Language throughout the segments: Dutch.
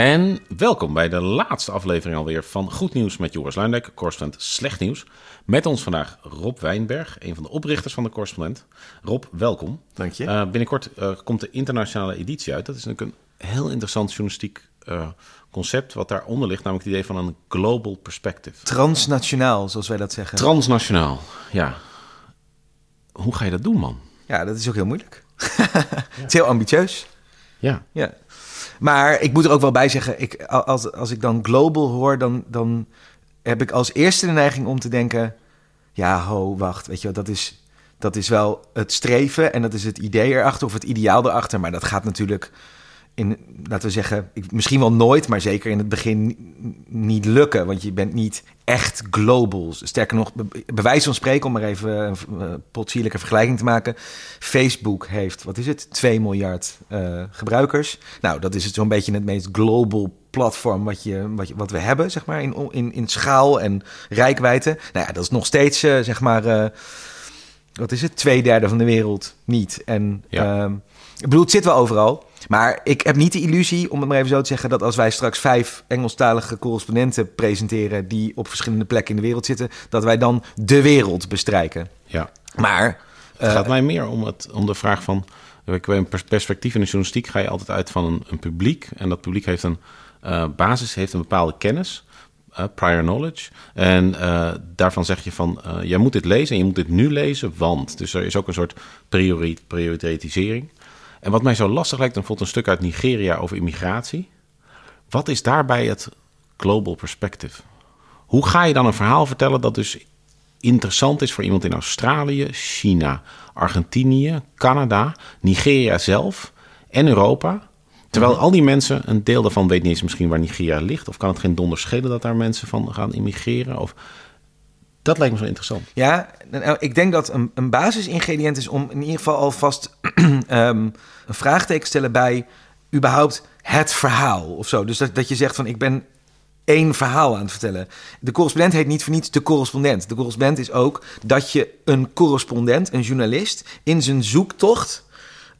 En welkom bij de laatste aflevering alweer van Goed Nieuws met Joris Luindijk, correspondent Slecht Nieuws. Met ons vandaag Rob Wijnberg, een van de oprichters van de correspondent. Rob, welkom. Dank je. Uh, binnenkort uh, komt de internationale editie uit. Dat is natuurlijk een heel interessant journalistiek uh, concept wat daaronder ligt, namelijk het idee van een global perspective. Transnationaal, zoals wij dat zeggen. Transnationaal, ja. Hoe ga je dat doen, man? Ja, dat is ook heel moeilijk. het is heel ambitieus. Ja. ja. Maar ik moet er ook wel bij zeggen, ik, als, als ik dan global hoor, dan, dan heb ik als eerste de neiging om te denken... ja, ho, wacht, weet je wel, dat is, dat is wel het streven en dat is het idee erachter of het ideaal erachter. Maar dat gaat natuurlijk in, laten we zeggen, misschien wel nooit, maar zeker in het begin niet lukken. Want je bent niet echt global. Sterker nog, bij wijze van spreken, om maar even een potsierlijke vergelijking te maken. Facebook heeft, wat is het, 2 miljard uh, gebruikers. Nou, dat is het zo'n beetje het meest global platform wat, je, wat, je, wat we hebben, zeg maar, in, in, in schaal en rijkwijde. Nou ja, dat is nog steeds, uh, zeg maar, uh, wat is het, twee derde van de wereld niet. En ja. ik bedoel, het zit wel overal. Maar ik heb niet de illusie, om het maar even zo te zeggen, dat als wij straks vijf Engelstalige correspondenten presenteren die op verschillende plekken in de wereld zitten, dat wij dan de wereld bestrijken. Ja. Maar. Het gaat mij meer om, het, om de vraag van. Een perspectief in de journalistiek ga je altijd uit van een, een publiek. En dat publiek heeft een uh, basis, heeft een bepaalde kennis. Uh, prior knowledge. En uh, daarvan zeg je van, jij moet dit lezen en je moet dit nu lezen, want. Dus er is ook een soort priori prioritisering. En wat mij zo lastig lijkt, dan bijvoorbeeld een stuk uit Nigeria over immigratie. Wat is daarbij het global perspective? Hoe ga je dan een verhaal vertellen dat dus interessant is voor iemand in Australië, China, Argentinië, Canada, Nigeria zelf en Europa? Terwijl al die mensen, een deel daarvan weet niet eens misschien waar Nigeria ligt. Of kan het geen donder schelen dat daar mensen van gaan immigreren? Of dat lijkt me zo interessant. Ja, nou, ik denk dat een, een basisingrediënt is om in ieder geval alvast um, een vraagteken stellen bij überhaupt het verhaal of zo. Dus dat, dat je zegt van ik ben één verhaal aan het vertellen. De correspondent heet niet voor niets de correspondent. De correspondent is ook dat je een correspondent, een journalist, in zijn zoektocht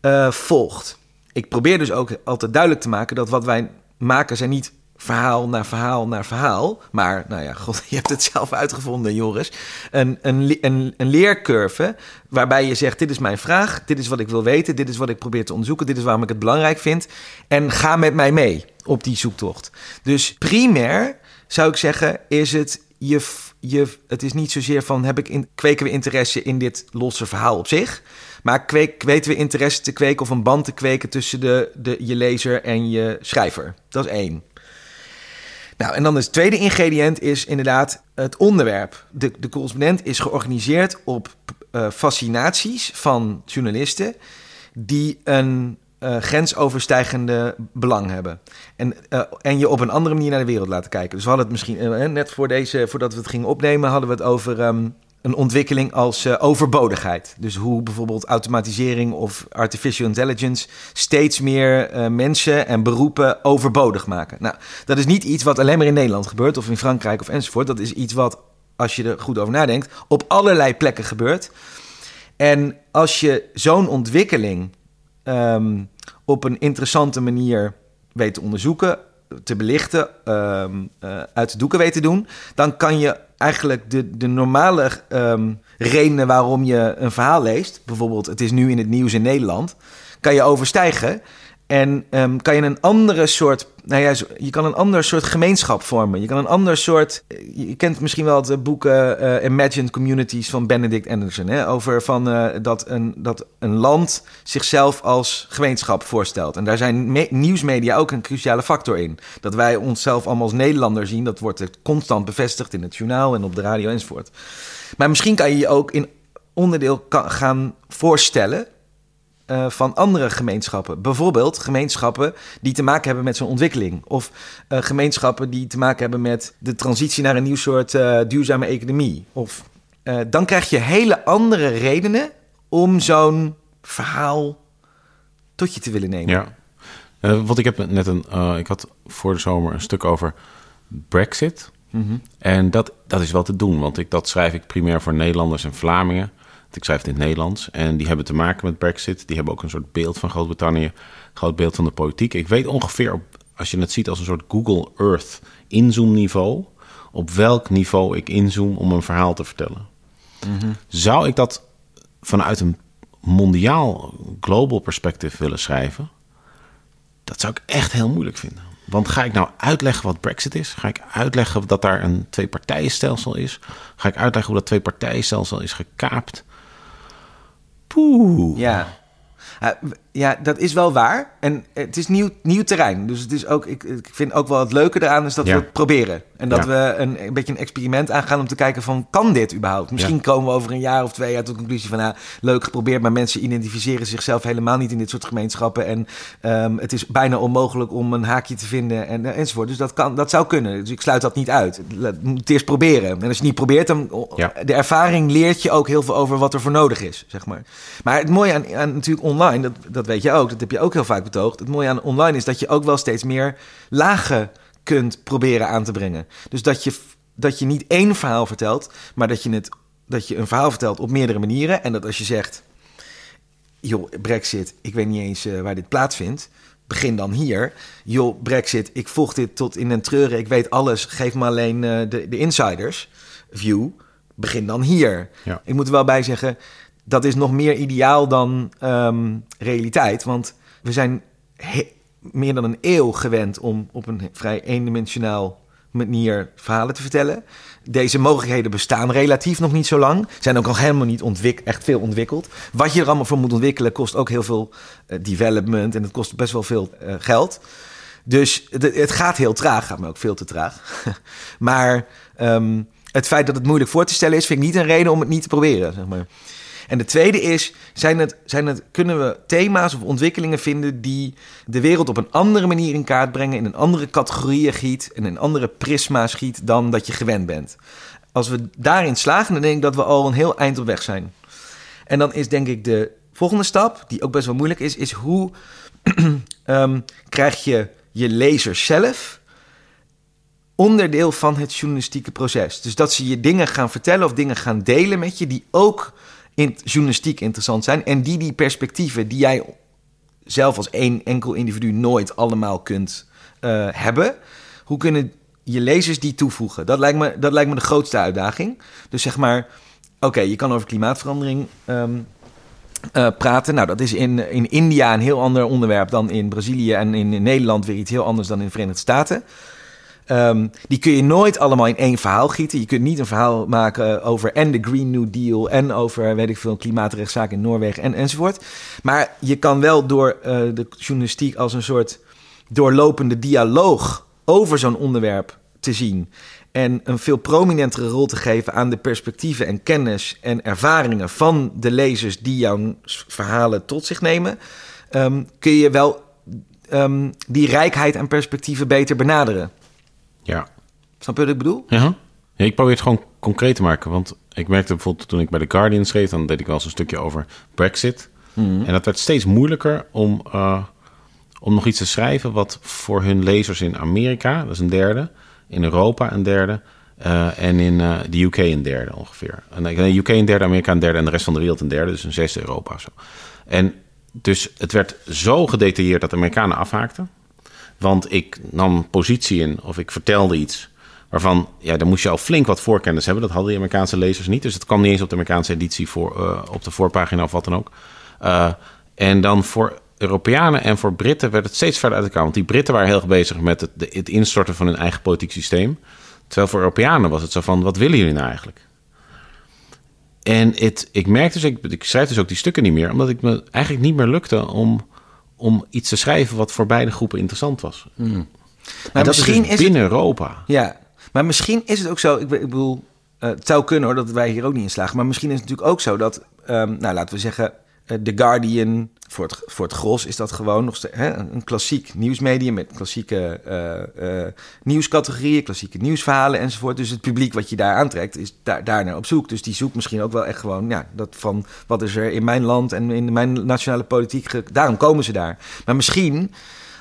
uh, volgt. Ik probeer dus ook altijd duidelijk te maken dat wat wij maken zijn niet verhaal naar verhaal naar verhaal. Maar, nou ja, god, je hebt het zelf uitgevonden, Joris. Een, een, een, een leercurve waarbij je zegt: Dit is mijn vraag, dit is wat ik wil weten, dit is wat ik probeer te onderzoeken, dit is waarom ik het belangrijk vind. En ga met mij mee op die zoektocht. Dus primair zou ik zeggen: is het je. Je, het is niet zozeer van heb ik in, kweken we interesse in dit losse verhaal op zich. Maar kweek, weten we interesse te kweken of een band te kweken tussen de, de, je lezer en je schrijver. Dat is één. Nou, en dan het tweede ingrediënt is inderdaad het onderwerp. De, de correspondent is georganiseerd op uh, fascinaties van journalisten die een uh, grensoverstijgende belang hebben. En, uh, en je op een andere manier naar de wereld laten kijken. Dus we hadden het misschien, net voor deze, voordat we het gingen opnemen, hadden we het over um, een ontwikkeling als uh, overbodigheid. Dus hoe bijvoorbeeld automatisering of artificial intelligence steeds meer uh, mensen en beroepen overbodig maken. Nou, dat is niet iets wat alleen maar in Nederland gebeurt of in Frankrijk of enzovoort. Dat is iets wat, als je er goed over nadenkt, op allerlei plekken gebeurt. En als je zo'n ontwikkeling um, op een interessante manier weet te onderzoeken, te belichten, um, uh, uit de doeken weet te doen, dan kan je eigenlijk de, de normale um, redenen waarom je een verhaal leest, bijvoorbeeld het is nu in het nieuws in Nederland, kan je overstijgen. En um, kan je een andere soort, nou ja, je kan een ander soort gemeenschap vormen. Je kan een ander soort, je kent misschien wel het boek uh, Imagined Communities van Benedict Anderson, hè, over van uh, dat, een, dat een land zichzelf als gemeenschap voorstelt. En daar zijn nieuwsmedia ook een cruciale factor in. Dat wij onszelf allemaal als Nederlander zien, dat wordt constant bevestigd in het journaal en op de radio enzovoort. Maar misschien kan je je ook in onderdeel gaan voorstellen uh, van andere gemeenschappen. Bijvoorbeeld gemeenschappen die te maken hebben met zo'n ontwikkeling. Of uh, gemeenschappen die te maken hebben met de transitie naar een nieuw soort uh, duurzame economie. Of dan krijg je hele andere redenen om zo'n verhaal tot je te willen nemen. Ja. want ik heb net een. ik had voor de zomer een stuk over Brexit. Mm -hmm. En dat, dat is wel te doen, want ik, dat schrijf ik primair voor Nederlanders en Vlamingen. Ik schrijf het in het Nederlands. En die hebben te maken met Brexit. Die hebben ook een soort beeld van Groot-Brittannië. Groot beeld van de politiek. Ik weet ongeveer op, als je het ziet als een soort Google Earth inzoomniveau, op welk niveau ik inzoom om een verhaal te vertellen. Zou ik dat vanuit een mondiaal, global perspectief willen schrijven? Dat zou ik echt heel moeilijk vinden. Want ga ik nou uitleggen wat Brexit is? Ga ik uitleggen dat daar een twee-partijenstelsel is? Ga ik uitleggen hoe dat twee-partijenstelsel is gekaapt? Poeh. Ja. Ja, w- ja, dat is wel waar. En het is nieuw, nieuw terrein. Dus het is ook, ik, ik vind ook wel het leuke eraan is dat Ja. we het proberen. En dat Ja. we een, een beetje een experiment aangaan om te kijken van, kan dit überhaupt? Misschien Ja. komen we over een jaar of twee jaar tot de conclusie van, nou, leuk geprobeerd, maar mensen identificeren zichzelf helemaal niet in dit soort gemeenschappen. En ehm, het is bijna onmogelijk om een haakje te vinden en, eh, enzovoort. Dus dat, kan, dat zou kunnen. Dus ik sluit dat niet uit. Laat- moet het eerst proberen. En als je het niet probeert, dan de ervaring leert je ook heel veel over wat er voor nodig is, zeg maar. Maar het mooie aan, aan natuurlijk online, dat, dat weet je ook, dat heb je ook heel vaak betoogd. Het mooie aan online is dat je ook wel steeds meer lagen kunt proberen aan te brengen. Dus dat je, dat je niet één verhaal vertelt, maar dat je, het, dat je een verhaal vertelt op meerdere manieren. En dat als je zegt, joh, Brexit, ik weet niet eens eh, waar dit plaatsvindt. Begin dan hier. Joh, Brexit, ik volg dit tot in den treuren. Ik weet alles. Geef me alleen eh, de, de insiders view. Begin dan hier. Ja. Ik moet er wel bij zeggen, dat is nog meer ideaal dan ehm, realiteit. Want we zijn meer dan een eeuw gewend om op een vrij eendimensionaal manier verhalen te vertellen. Deze mogelijkheden bestaan relatief nog niet zo lang. Zijn ook nog helemaal niet echt veel ontwikkeld. Wat je er allemaal voor moet ontwikkelen kost ook heel veel eh, development en het kost best wel veel eh, geld. Dus het, het gaat heel traag, gaat me ook veel te traag. maar ehm, het feit dat het moeilijk voor te stellen is, vind ik niet een reden om het niet te proberen. Zeg maar. En de tweede is, zijn het, zijn het, kunnen we thema's of ontwikkelingen vinden die de wereld op een andere manier in kaart brengen, in een andere categorieën giet, en in een andere prisma schiet dan dat je gewend bent. Als we daarin slagen, dan denk ik dat we al een heel eind op weg zijn. En dan is denk ik de volgende stap, die ook best wel moeilijk is, is hoe ehm, krijg je je lezers zelf onderdeel van het journalistieke proces. Dus dat ze je dingen gaan vertellen of dingen gaan delen met je die ook in journalistiek interessant zijn en die die perspectieven die jij zelf als één enkel individu nooit allemaal kunt eh, hebben, hoe kunnen je lezers die toevoegen? Dat lijkt me, dat lijkt me de grootste uitdaging. Dus zeg maar, oké, je kan over klimaatverandering ehm, eh, praten. Nou, dat is in, in India een heel ander onderwerp dan in Brazilië en in Nederland weer iets heel anders dan in de Verenigde Staten. Ehm, die kun je nooit allemaal in één verhaal gieten. Je kunt niet een verhaal maken over en de Green New Deal en over, weet ik veel, klimaatrechtszaak in Noorwegen en, enzovoort. Maar je kan wel door eh, de journalistiek als een soort doorlopende dialoog over zo'n onderwerp te zien. En een veel prominentere rol te geven aan de perspectieven en kennis en ervaringen van de lezers die jouw verhalen tot zich nemen. ehm, kun je wel ehm, die rijkheid en perspectieven beter benaderen. Ja. Snap je wat ik bedoel? Ja. ja, ik probeer het gewoon concreet te maken. Want ik merkte bijvoorbeeld toen ik bij The Guardian schreef... dan deed ik wel eens een stukje over Brexit. En dat werd steeds moeilijker om, eh, om nog iets te schrijven... wat voor hun lezers in Amerika, dat is een derde... in Europa een derde... eh, en in eh, de UK een derde ongeveer. En de UK een derde, Amerika een derde... en de rest van de wereld een derde, dus een zesde Europa. Zo. En dus het werd zo gedetailleerd dat de Amerikanen afhaakten... Want ik nam positie in of ik vertelde iets waarvan, ja, dan moest je al flink wat voorkennis hebben. Dat hadden de Amerikaanse lezers niet. Dus het kwam niet eens op de Amerikaanse editie voor, eh, op de voorpagina of wat dan ook. Eh, en dan voor Europeanen en voor Britten werd het steeds verder uit elkaar. Want die Britten waren heel erg bezig met het, het instorten van hun eigen politiek systeem. Terwijl voor Europeanen was het zo van, wat willen jullie nou eigenlijk? En het, ik merkte dus, ik, ik schrijf dus ook die stukken niet meer, omdat ik me eigenlijk niet meer lukte om, om iets te schrijven wat voor beide groepen interessant was. En dat misschien is, is dus binnen Europa. Ja, maar misschien is het ook zo. Ik, ik bedoel, eh, het zou kunnen hoor dat wij hier ook niet in slagen. Maar misschien is het natuurlijk ook zo dat, ehm, nou laten we zeggen, The Guardian, voor het, voor het gros is dat gewoon nog hè, een klassiek nieuwsmedium met klassieke eh, eh, nieuwscategorieën, klassieke nieuwsverhalen enzovoort. Dus het publiek wat je daar aantrekt is daar, daar naar op zoek. Dus die zoekt misschien ook wel echt gewoon, ja, dat van wat is er in mijn land en in mijn nationale politiek. Daarom komen ze daar. Maar misschien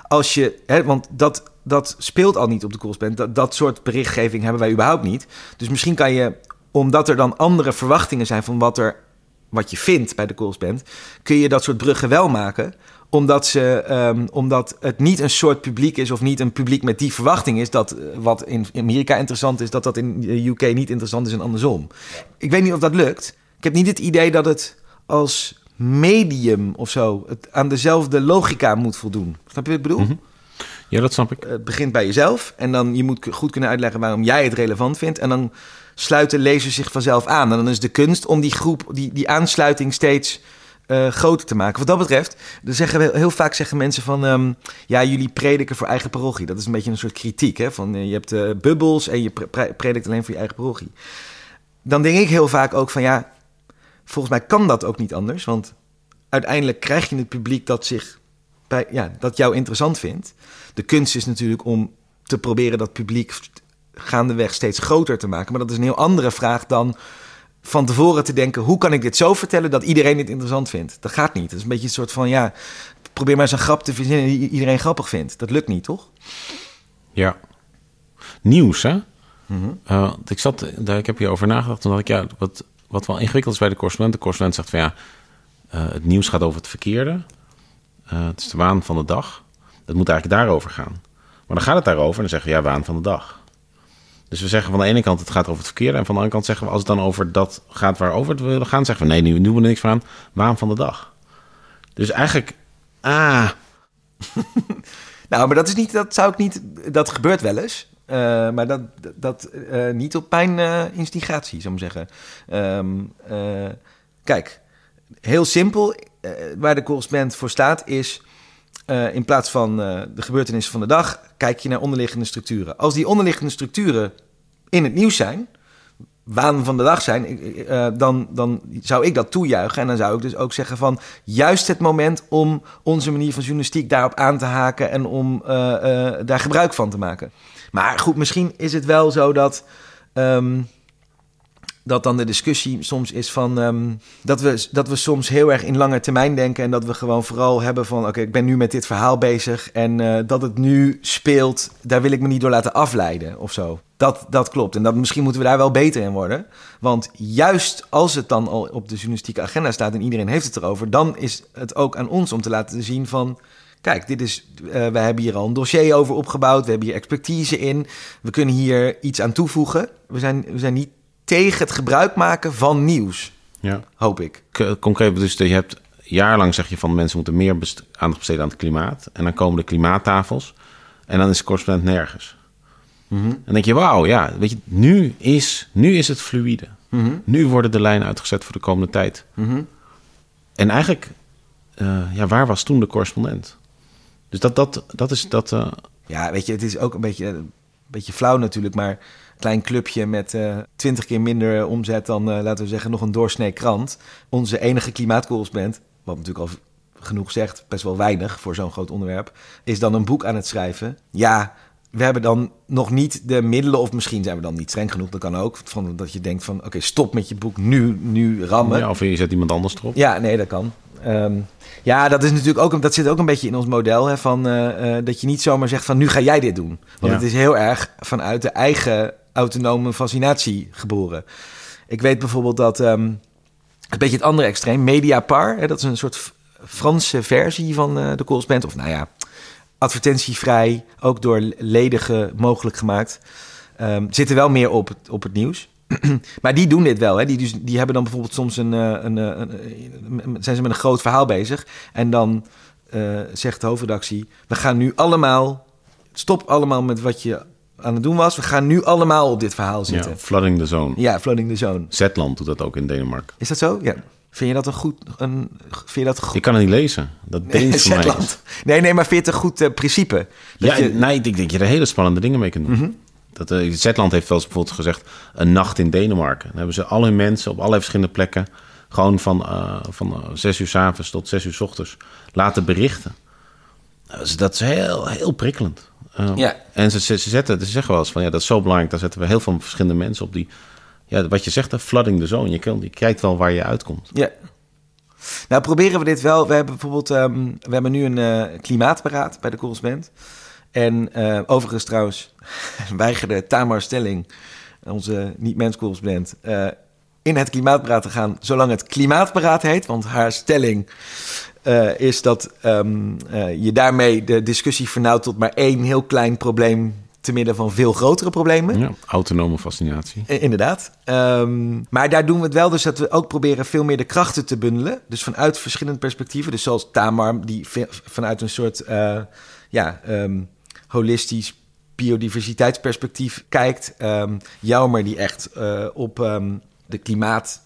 als je, hè, want dat, dat speelt al niet op de Correspondent. Dat, dat soort berichtgeving hebben wij überhaupt niet. Dus misschien kan je, omdat er dan andere verwachtingen zijn van wat er wat je vindt bij de correspondent, kun je dat soort bruggen wel maken omdat, ze, ehm, omdat het niet een soort publiek is of niet een publiek met die verwachting is dat eh, wat in Amerika interessant is, dat dat in de UK niet interessant is en andersom. Ik weet niet of dat lukt. Ik heb niet het idee dat het als medium of zo het aan dezelfde logica moet voldoen. Snap je wat ik bedoel? Mhm. Ja, dat snap ik. Het begint bij jezelf en dan je moet goed kunnen uitleggen waarom jij het relevant vindt en dan sluiten lezers zich vanzelf aan. En dan is de kunst om die groep, die, die aansluiting steeds uh, groter te maken. Wat dat betreft, dan zeggen we, heel vaak zeggen mensen van... Um, ja, jullie prediken voor eigen parochie. Dat is een beetje een soort kritiek. Hè? Van, uh, je hebt uh, bubbels en je pre predikt alleen voor je eigen parochie. Dan denk ik heel vaak ook van ja... volgens mij kan dat ook niet anders. Want uiteindelijk krijg je het publiek dat, zich bij, ja, dat jou interessant vindt. De kunst is natuurlijk om te proberen dat publiek gaandeweg steeds groter te maken. Maar dat is een heel andere vraag dan van tevoren te denken: hoe kan ik dit zo vertellen dat iedereen dit interessant vindt? Dat gaat niet. Dat is een beetje een soort van ja, probeer maar eens een grap te verzinnen die iedereen grappig vindt. Dat lukt niet, toch? Ja. Nieuws, hè? Mm ik zat, daar, ik heb hierover nagedacht. Toen dacht ik, ja, wat, wat wel ingewikkeld is bij de correspondent. De correspondent zegt van ja, uh, het nieuws gaat over het verkeerde. Uh, het is de waan van de dag. Het moet eigenlijk daarover gaan. Maar dan gaat het daarover en dan zeggen we ja, waan van de dag. Dus we zeggen van de ene kant het gaat over het verkeer. En van de andere kant zeggen we als het dan over dat gaat waarover het willen gaan, zeggen we nee, nu doen we niks van Waan van de dag. Dus eigenlijk, ah. nou, maar dat is niet, dat zou ik niet, dat gebeurt wel eens. Uh, maar dat, dat uh, niet op mijn uh, instigatie, zou ik zeggen. Um, kijk, heel simpel, waar de correspondent voor staat is... in plaats van de gebeurtenissen van de dag, kijk je naar onderliggende structuren. Als die onderliggende structuren in het nieuws zijn, waan van de dag zijn, uh, dan, dan zou ik dat toejuichen. En dan zou ik dus ook zeggen van juist het moment om onze manier van journalistiek daarop aan te haken en om daar gebruik van te maken. Maar goed, misschien is het wel zo dat. Um, dat dan de discussie soms is van um, dat, we, dat we soms heel erg in lange termijn denken en dat we gewoon vooral hebben van oké, ik ben nu met dit verhaal bezig en uh, dat het nu speelt, daar wil ik me niet door laten afleiden of zo. Dat, dat klopt. En dat, misschien moeten we daar wel beter in worden. Want juist als het dan al op de journalistieke agenda staat en iedereen heeft het erover, dan is het ook aan ons om te laten zien van. Kijk, dit is, uh, we hebben hier al een dossier over opgebouwd. We hebben hier expertise in. We kunnen hier iets aan toevoegen. We zijn, we zijn niet tegen het gebruik maken van nieuws. Ja. Hoop ik. Concreet, dus je hebt jarenlang zeg je van mensen moeten meer aandacht besteden aan het klimaat. En dan komen de klimaattafels. En dan is de correspondent nergens. Mm -hmm. En dan denk je, wauw, ja, weet je, nu is, nu is het fluïde. Mm -hmm. Nu worden de lijnen uitgezet voor de komende tijd. Mm -hmm. En eigenlijk, uh, ja, waar was toen de correspondent? Dus dat, dat, dat is dat. Uh... Ja, weet je, het is ook een beetje, een beetje flauw natuurlijk, maar klein clubje met uh, twintig keer minder omzet dan, uh, laten we zeggen, nog een doorsnee krant. Onze enige klimaatcorrespondent, wat natuurlijk al genoeg zegt, best wel weinig voor zo'n groot onderwerp, is dan een boek aan het schrijven. Ja, we hebben dan nog niet de middelen, of misschien zijn we dan niet streng genoeg, dat kan ook. Van, dat je denkt van, oké, okay, stop met je boek, nu, nu rammen. Ja, of je zet iemand anders erop. Ja, nee, dat kan. Um, ja, dat is natuurlijk ook, dat zit ook een beetje in ons model, hè, van, uh, uh, dat je niet zomaar zegt van, nu ga jij dit doen. Want ja. het is heel erg vanuit de eigen autonome fascinatie geboren. Ik weet bijvoorbeeld dat, um, een beetje het andere extreem, Mediapar, hè, dat is een soort Franse versie van uh, de correspondent, of nou ja, advertentievrij, ook door ledigen mogelijk gemaakt. Um, zitten wel meer op het, op het nieuws. maar die doen dit wel. Hè? Die, dus, die hebben dan bijvoorbeeld soms een, een, een, een, zijn ze met een groot verhaal bezig. En dan uh, zegt de hoofdredactie: We gaan nu allemaal. Stop allemaal met wat je aan het doen was. We gaan nu allemaal op dit verhaal zitten. Ja, flooding the zone. Ja, flooding the zone. Zetland doet dat ook in Denemarken. Is dat zo? Ja. Vind je dat een goed... Een, vind je dat goed? Ik kan het niet lezen. Dat Deens voor mij. Nee, nee, maar vind je het een goed uh, principe? Dat ja, je... nee, ik denk dat je er hele spannende dingen mee kunt doen. Mm -hmm. Dat, uh, Zetland heeft wel eens bijvoorbeeld gezegd... een nacht in Denemarken. Dan hebben ze al hun mensen op allerlei verschillende plekken... gewoon van, uh, van zes uur s avonds tot zes uur s ochtends laten berichten. Dus dat is heel, heel prikkelend. Uh, ja. En ze, ze, zetten, ze zeggen wel eens van... ja, dat is zo belangrijk. Daar zetten we heel veel verschillende mensen op... die ja, wat je zegt, flooding the zone. Je, kan, je kijkt wel waar je uitkomt. Ja. Nou, proberen we dit wel. We hebben bijvoorbeeld, um, we hebben nu een uh, klimaatberaad bij de correspondent. En uh, overigens trouwens weigerde Tamar Stelling, onze niet-mens correspondent, uh, in het klimaatberaad te gaan, zolang het klimaatberaad heet. Want haar stelling uh, is dat um, uh, je daarmee de discussie vernauwt tot maar één heel klein probleem te midden van veel grotere problemen. Ja, autonome fascinatie. Inderdaad. Um, maar daar doen we het wel dus dat we ook proberen veel meer de krachten te bundelen. Dus vanuit verschillende perspectieven. Dus zoals Tamar, die vanuit een soort uh, ja, um, holistisch biodiversiteitsperspectief kijkt. Um, Joumer, die echt uh, op de klimaat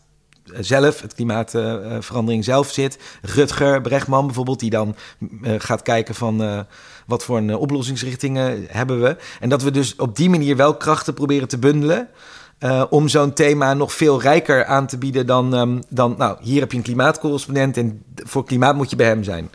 zelf, het klimaatverandering zelf zit. Rutger Brechtman bijvoorbeeld, die dan uh, gaat kijken van wat voor een oplossingsrichtingen hebben we. En dat we dus op die manier wel krachten proberen te bundelen. om zo'n thema nog veel rijker aan te bieden dan, um, dan, nou, hier heb je een klimaatcorrespondent en voor klimaat moet je bij hem zijn.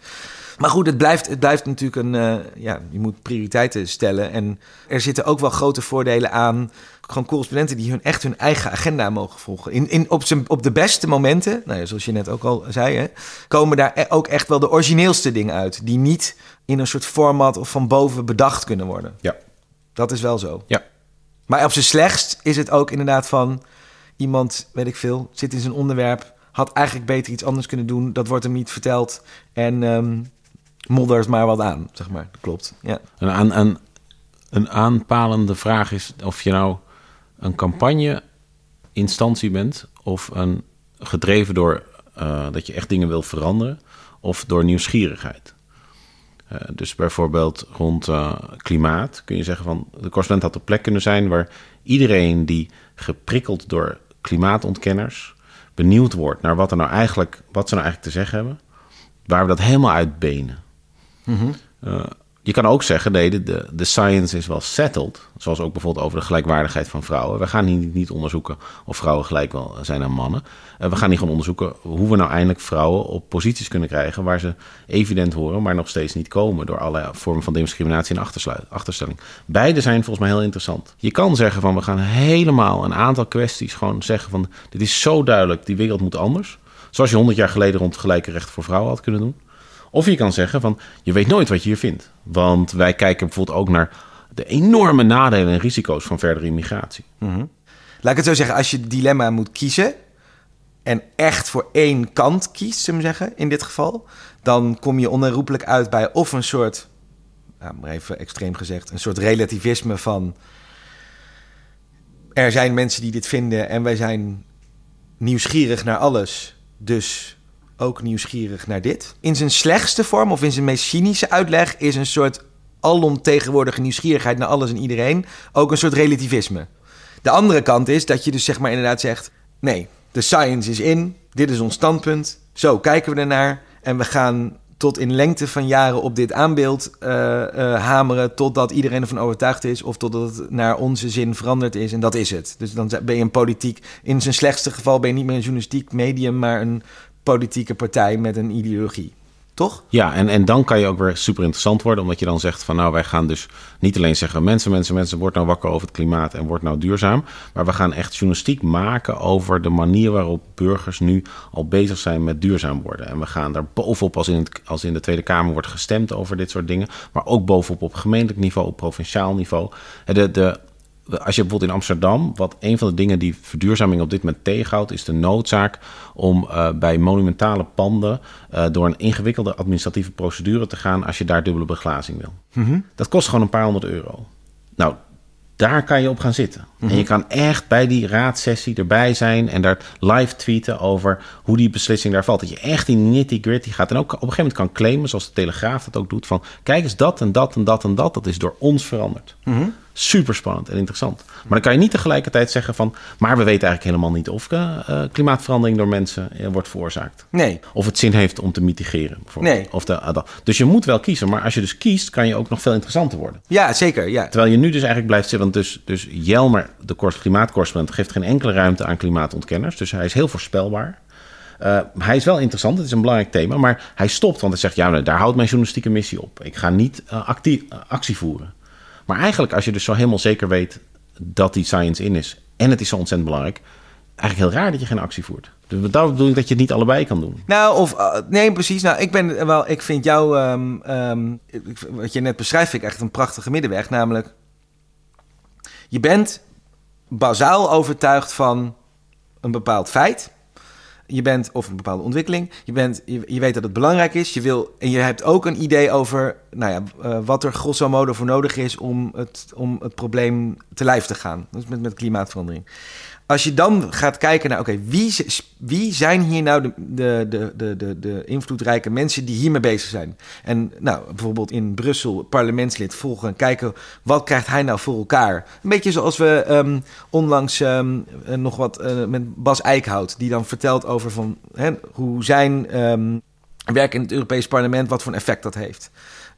Maar goed, het blijft, het blijft natuurlijk een. Uh, ja, je moet prioriteiten stellen. En er zitten ook wel grote voordelen aan. Gewoon correspondenten die hun echt hun eigen agenda mogen volgen. In, in, op, zijn, op de beste momenten, nou ja, zoals je net ook al zei, hè, komen daar e-, ook echt wel de origineelste dingen uit. Die niet in een soort format of van boven bedacht kunnen worden. Ja. Dat is wel zo. Ja. Maar op zijn slechtst is het ook inderdaad van iemand, weet ik veel, zit in zijn onderwerp. Had eigenlijk beter iets anders kunnen doen. Dat wordt hem niet verteld. En um, moddert maar wat aan, zeg maar. Dat klopt, ja. Een, aan, een, een aanpalende vraag is of je nou een campagne-instantie bent... of een gedreven door uh, dat je echt dingen wil veranderen... of door nieuwsgierigheid. Uh, dus bijvoorbeeld rond uh, klimaat kun je zeggen van... de correspondent had de plek kunnen zijn waar iedereen die geprikkeld door klimaatontkenners... benieuwd wordt naar wat, er nou eigenlijk, wat ze nou eigenlijk te zeggen hebben... waar we dat helemaal uitbenen. Uh, je kan ook zeggen, nee, de, de science is wel settled. Zoals ook bijvoorbeeld over de gelijkwaardigheid van vrouwen. We gaan hier niet onderzoeken of vrouwen gelijk wel zijn aan mannen. Uh, we gaan hier gewoon onderzoeken hoe we nou eindelijk vrouwen op posities kunnen krijgen... waar ze evident horen, maar nog steeds niet komen... door allerlei vormen van discriminatie en achterstelling. Beide zijn volgens mij heel interessant. Je kan zeggen van, we gaan helemaal een aantal kwesties gewoon zeggen van... dit is zo duidelijk, die wereld moet anders. Zoals je honderd jaar geleden rond gelijke rechten voor vrouwen had kunnen doen. Of je kan zeggen van, je weet nooit wat je hier vindt. Want wij kijken bijvoorbeeld ook naar de enorme nadelen en risico's van verdere immigratie. Mm -hmm. Laat ik het zo zeggen, als je dilemma moet kiezen... en echt voor één kant kiest, zullen we zeggen, in dit geval... dan kom je onherroepelijk uit bij of een soort... Nou, maar even extreem gezegd, een soort relativisme van... er zijn mensen die dit vinden en wij zijn nieuwsgierig naar alles... dus ook nieuwsgierig naar dit. In zijn slechtste vorm of in zijn meest cynische uitleg is een soort alomtegenwoordige nieuwsgierigheid naar alles en iedereen ook een soort relativisme. De andere kant is dat je dus zeg maar inderdaad zegt: nee, de science is in, dit is ons standpunt, zo kijken we ernaar en we gaan tot in lengte van jaren op dit aanbeeld uh, uh, hameren totdat iedereen ervan overtuigd is of totdat het naar onze zin veranderd is en dat is het. Dus dan ben je een politiek, in zijn slechtste geval ben je niet meer een journalistiek medium, maar een politieke partij met een ideologie. Toch? Ja, en, en dan kan je ook weer super interessant worden, omdat je dan zegt van nou, wij gaan dus niet alleen zeggen mensen, mensen, mensen, word nou wakker over het klimaat en word nou duurzaam, maar we gaan echt journalistiek maken over de manier waarop burgers nu al bezig zijn met duurzaam worden. En we gaan daar bovenop, als in, het, als in de Tweede Kamer wordt gestemd over dit soort dingen, maar ook bovenop op gemeentelijk niveau, op provinciaal niveau. De, de, als je bijvoorbeeld in Amsterdam, wat een van de dingen die verduurzaming op dit moment tegenhoudt, is de noodzaak om uh, bij monumentale panden uh, door een ingewikkelde administratieve procedure te gaan als je daar dubbele beglazing wil. Mm -hmm. Dat kost gewoon een paar honderd euro. Nou, daar kan je op gaan zitten. Mm -hmm. En je kan echt bij die raadsessie erbij zijn en daar live tweeten over hoe die beslissing daar valt. Dat je echt in nitty-gritty gaat en ook op een gegeven moment kan claimen, zoals de Telegraaf dat ook doet, van kijk eens dat en dat en dat en dat, dat is door ons veranderd. Mm -hmm. Super spannend en interessant. Maar dan kan je niet tegelijkertijd zeggen van... maar we weten eigenlijk helemaal niet of uh, klimaatverandering door mensen uh, wordt veroorzaakt. Nee. Of het zin heeft om te mitigeren. Nee. Of de, uh, dus je moet wel kiezen. Maar als je dus kiest, kan je ook nog veel interessanter worden. Ja, zeker. Ja. Terwijl je nu dus eigenlijk blijft zitten... want dus, dus Jelmer, de klimaatcorrespondent... geeft geen enkele ruimte aan klimaatontkenners. Dus hij is heel voorspelbaar. Uh, hij is wel interessant, het is een belangrijk thema, maar hij stopt, want hij zegt: Ja, daar houdt mijn journalistieke missie op. Ik ga niet uh, actie, uh, actie voeren. Maar eigenlijk, als je dus zo helemaal zeker weet dat die science in is en het is zo ontzettend belangrijk, eigenlijk heel raar dat je geen actie voert. Dus dat bedoel ik dat je het niet allebei kan doen. Nou, of uh, nee, precies. Nou, ik ben wel, ik vind jou, um, um, wat je net beschrijft, ik echt een prachtige middenweg. Namelijk, je bent bazaal overtuigd van een bepaald feit. Je bent, of een bepaalde ontwikkeling. Je, bent, je, weet dat het belangrijk is. Je wil, en je hebt ook een idee over nou ja, uh, wat er grosso modo voor nodig is om het, om het probleem te lijf te gaan. Dus met, met klimaatverandering als je dan gaat kijken naar, oké, wie, wie zijn hier nou de, de, de, de, de invloedrijke mensen die hiermee bezig zijn? En nou, bijvoorbeeld in Brussel, parlementslid volgen en kijken, wat krijgt hij nou voor elkaar? Een beetje zoals we um, onlangs um, nog wat uh, met Bas Eickhout, die dan vertelt over van, hè, hoe zijn um, werk in het Europees parlement, wat voor een effect dat heeft.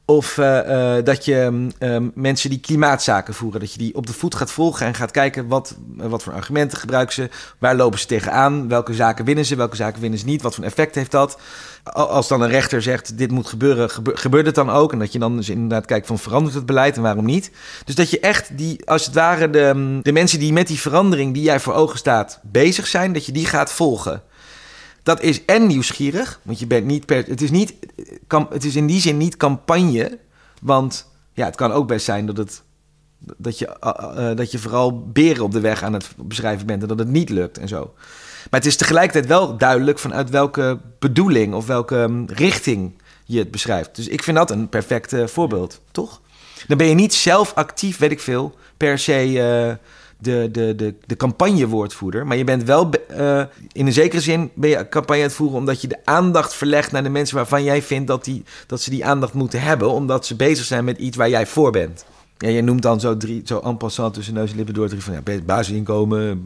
Of uh, uh, dat je uh, mensen die klimaatzaken voeren, dat je die op de voet gaat volgen en gaat kijken wat, wat voor argumenten gebruiken ze, waar lopen ze tegenaan, welke zaken winnen ze, welke zaken winnen ze niet, wat voor effect heeft dat. Als dan een rechter zegt dit moet gebeuren, gebe gebeurt het dan ook? En dat je dan dus inderdaad kijkt van verandert het beleid en waarom niet? Dus dat je echt die, als het ware de, de mensen die met die verandering die jij voor ogen staat bezig zijn, dat je die gaat volgen. Dat is en nieuwsgierig, want je bent niet per. Het is, niet, het is in die zin niet campagne. Want ja, het kan ook best zijn dat, het, dat, je, uh, dat je vooral beren op de weg aan het beschrijven bent en dat het niet lukt en zo. Maar het is tegelijkertijd wel duidelijk vanuit welke bedoeling of welke um, richting je het beschrijft. Dus ik vind dat een perfect voorbeeld, toch? Dan ben je niet zelf actief, weet ik veel, per se. De, de, de, de campagnewoordvoerder. Maar je bent wel uh, in een zekere zin ben je campagne aan het voeren omdat je de aandacht verlegt naar de mensen waarvan jij vindt dat, die, dat ze die aandacht moeten hebben, omdat ze bezig zijn met iets waar jij voor bent. Ja, je noemt dan zo drie, zo en passant tussen neus en lippen door drie van ja, basisinkomen,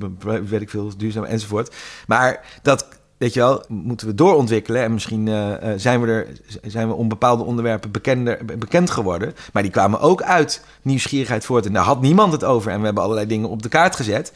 weet ik veel, duurzaam enzovoort. Maar dat weet je wel, moeten we doorontwikkelen. En misschien uh, zijn, we er, zijn we om bepaalde onderwerpen bekender, bekend geworden. Maar die kwamen ook uit nieuwsgierigheid voort. En daar had niemand het over. En we hebben allerlei dingen op de kaart gezet.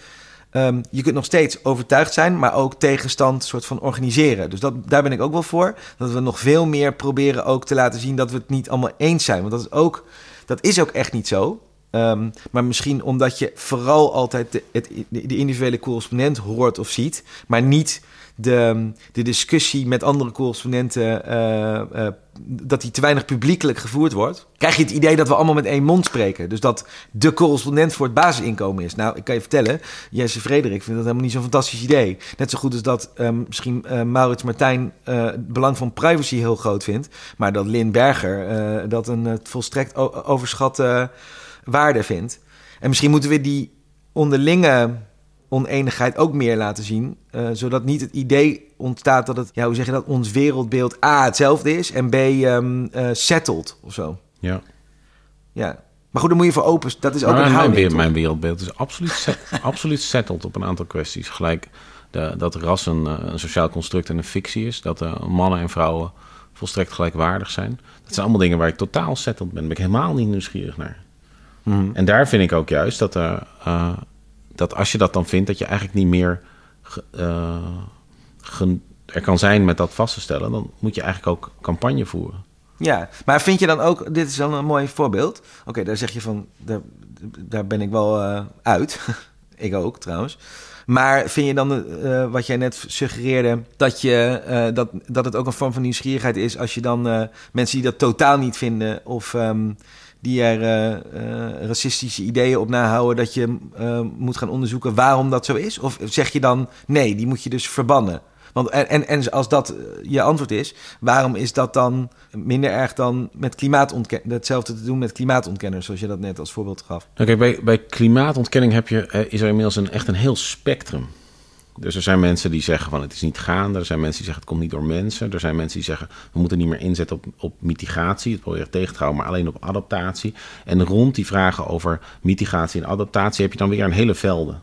Um, je kunt nog steeds overtuigd zijn, maar ook tegenstand soort van organiseren. Dus dat, daar ben ik ook wel voor. Dat we nog veel meer proberen ook te laten zien dat we het niet allemaal eens zijn. Want dat is ook, dat is ook echt niet zo. Um, maar misschien omdat je vooral altijd de, de individuele correspondent hoort of ziet, maar niet de, de discussie met andere correspondenten, uh, uh, dat die te weinig publiekelijk gevoerd wordt, krijg je het idee dat we allemaal met één mond spreken. Dus dat de correspondent voor het basisinkomen is. Nou, ik kan je vertellen, Jesse Frederik vindt dat helemaal niet zo'n fantastisch idee. Net zo goed als dat um, misschien uh, Maurits Martijn het belang van privacy heel groot vindt, maar dat Lin Berger dat een volstrekt overschatte waarde vindt. En misschien moeten we die onderlinge oneenigheid ook meer laten zien. Uh, zodat niet het idee ontstaat dat het, ja, hoe zeg je dat, ons wereldbeeld A hetzelfde is en B um, uh, settled of zo. Ja. Ja. Maar goed, dan moet je voor open. Dat is ook een mijn, houding. mijn wereldbeeld is absoluut, set, absoluut settled op een aantal kwesties. Gelijk de, dat ras een, eh, een, sociaal construct en een fictie is. Dat uh, mannen en vrouwen volstrekt gelijkwaardig zijn. Dat zijn allemaal dingen waar ik totaal settled ben. Daar ben ik helemaal niet nieuwsgierig naar. Mm -hmm. En daar vind ik ook juist dat er dat als je dat dan vindt, dat je eigenlijk niet meer uh, er kan zijn met dat vast te stellen, dan moet je eigenlijk ook campagne voeren. Ja, maar vind je dan ook, dit is dan een mooi voorbeeld. Oké, okay, daar zeg je van, daar, daar ben ik wel uh, uit. ik ook trouwens. Maar vind je dan, uh, wat jij net suggereerde, dat, je, uh, dat, dat het ook een vorm van nieuwsgierigheid is als je dan uh, mensen die dat totaal niet vinden of um, die er uh, racistische ideeën op nahouden, dat je uh, moet gaan onderzoeken waarom dat zo is? Of zeg je dan nee, die moet je dus verbannen? Want, en, en, en als dat je antwoord is, waarom is dat dan minder erg dan met klimaatontkenning? Hetzelfde te doen met klimaatontkenners, zoals je dat net als voorbeeld gaf. Nou, kijk, bij, bij klimaatontkenning heb je, is er inmiddels een, echt een heel spectrum. Dus er zijn mensen die zeggen van het is niet gaande. Er zijn mensen die zeggen het komt niet door mensen. Er zijn mensen die zeggen we moeten niet meer inzetten op, op mitigatie. Het proberen tegen te houden, maar alleen op adaptatie. En rond die vragen over mitigatie en adaptatie heb je dan weer een hele velden.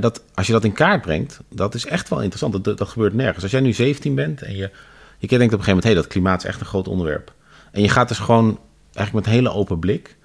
Dat, als je dat in kaart brengt, dat is echt wel interessant. Dat, dat gebeurt nergens. Als jij nu 17 bent en je, je denkt op een gegeven moment... hé, hey, dat klimaat is echt een groot onderwerp. En je gaat dus gewoon eigenlijk met een hele open blik...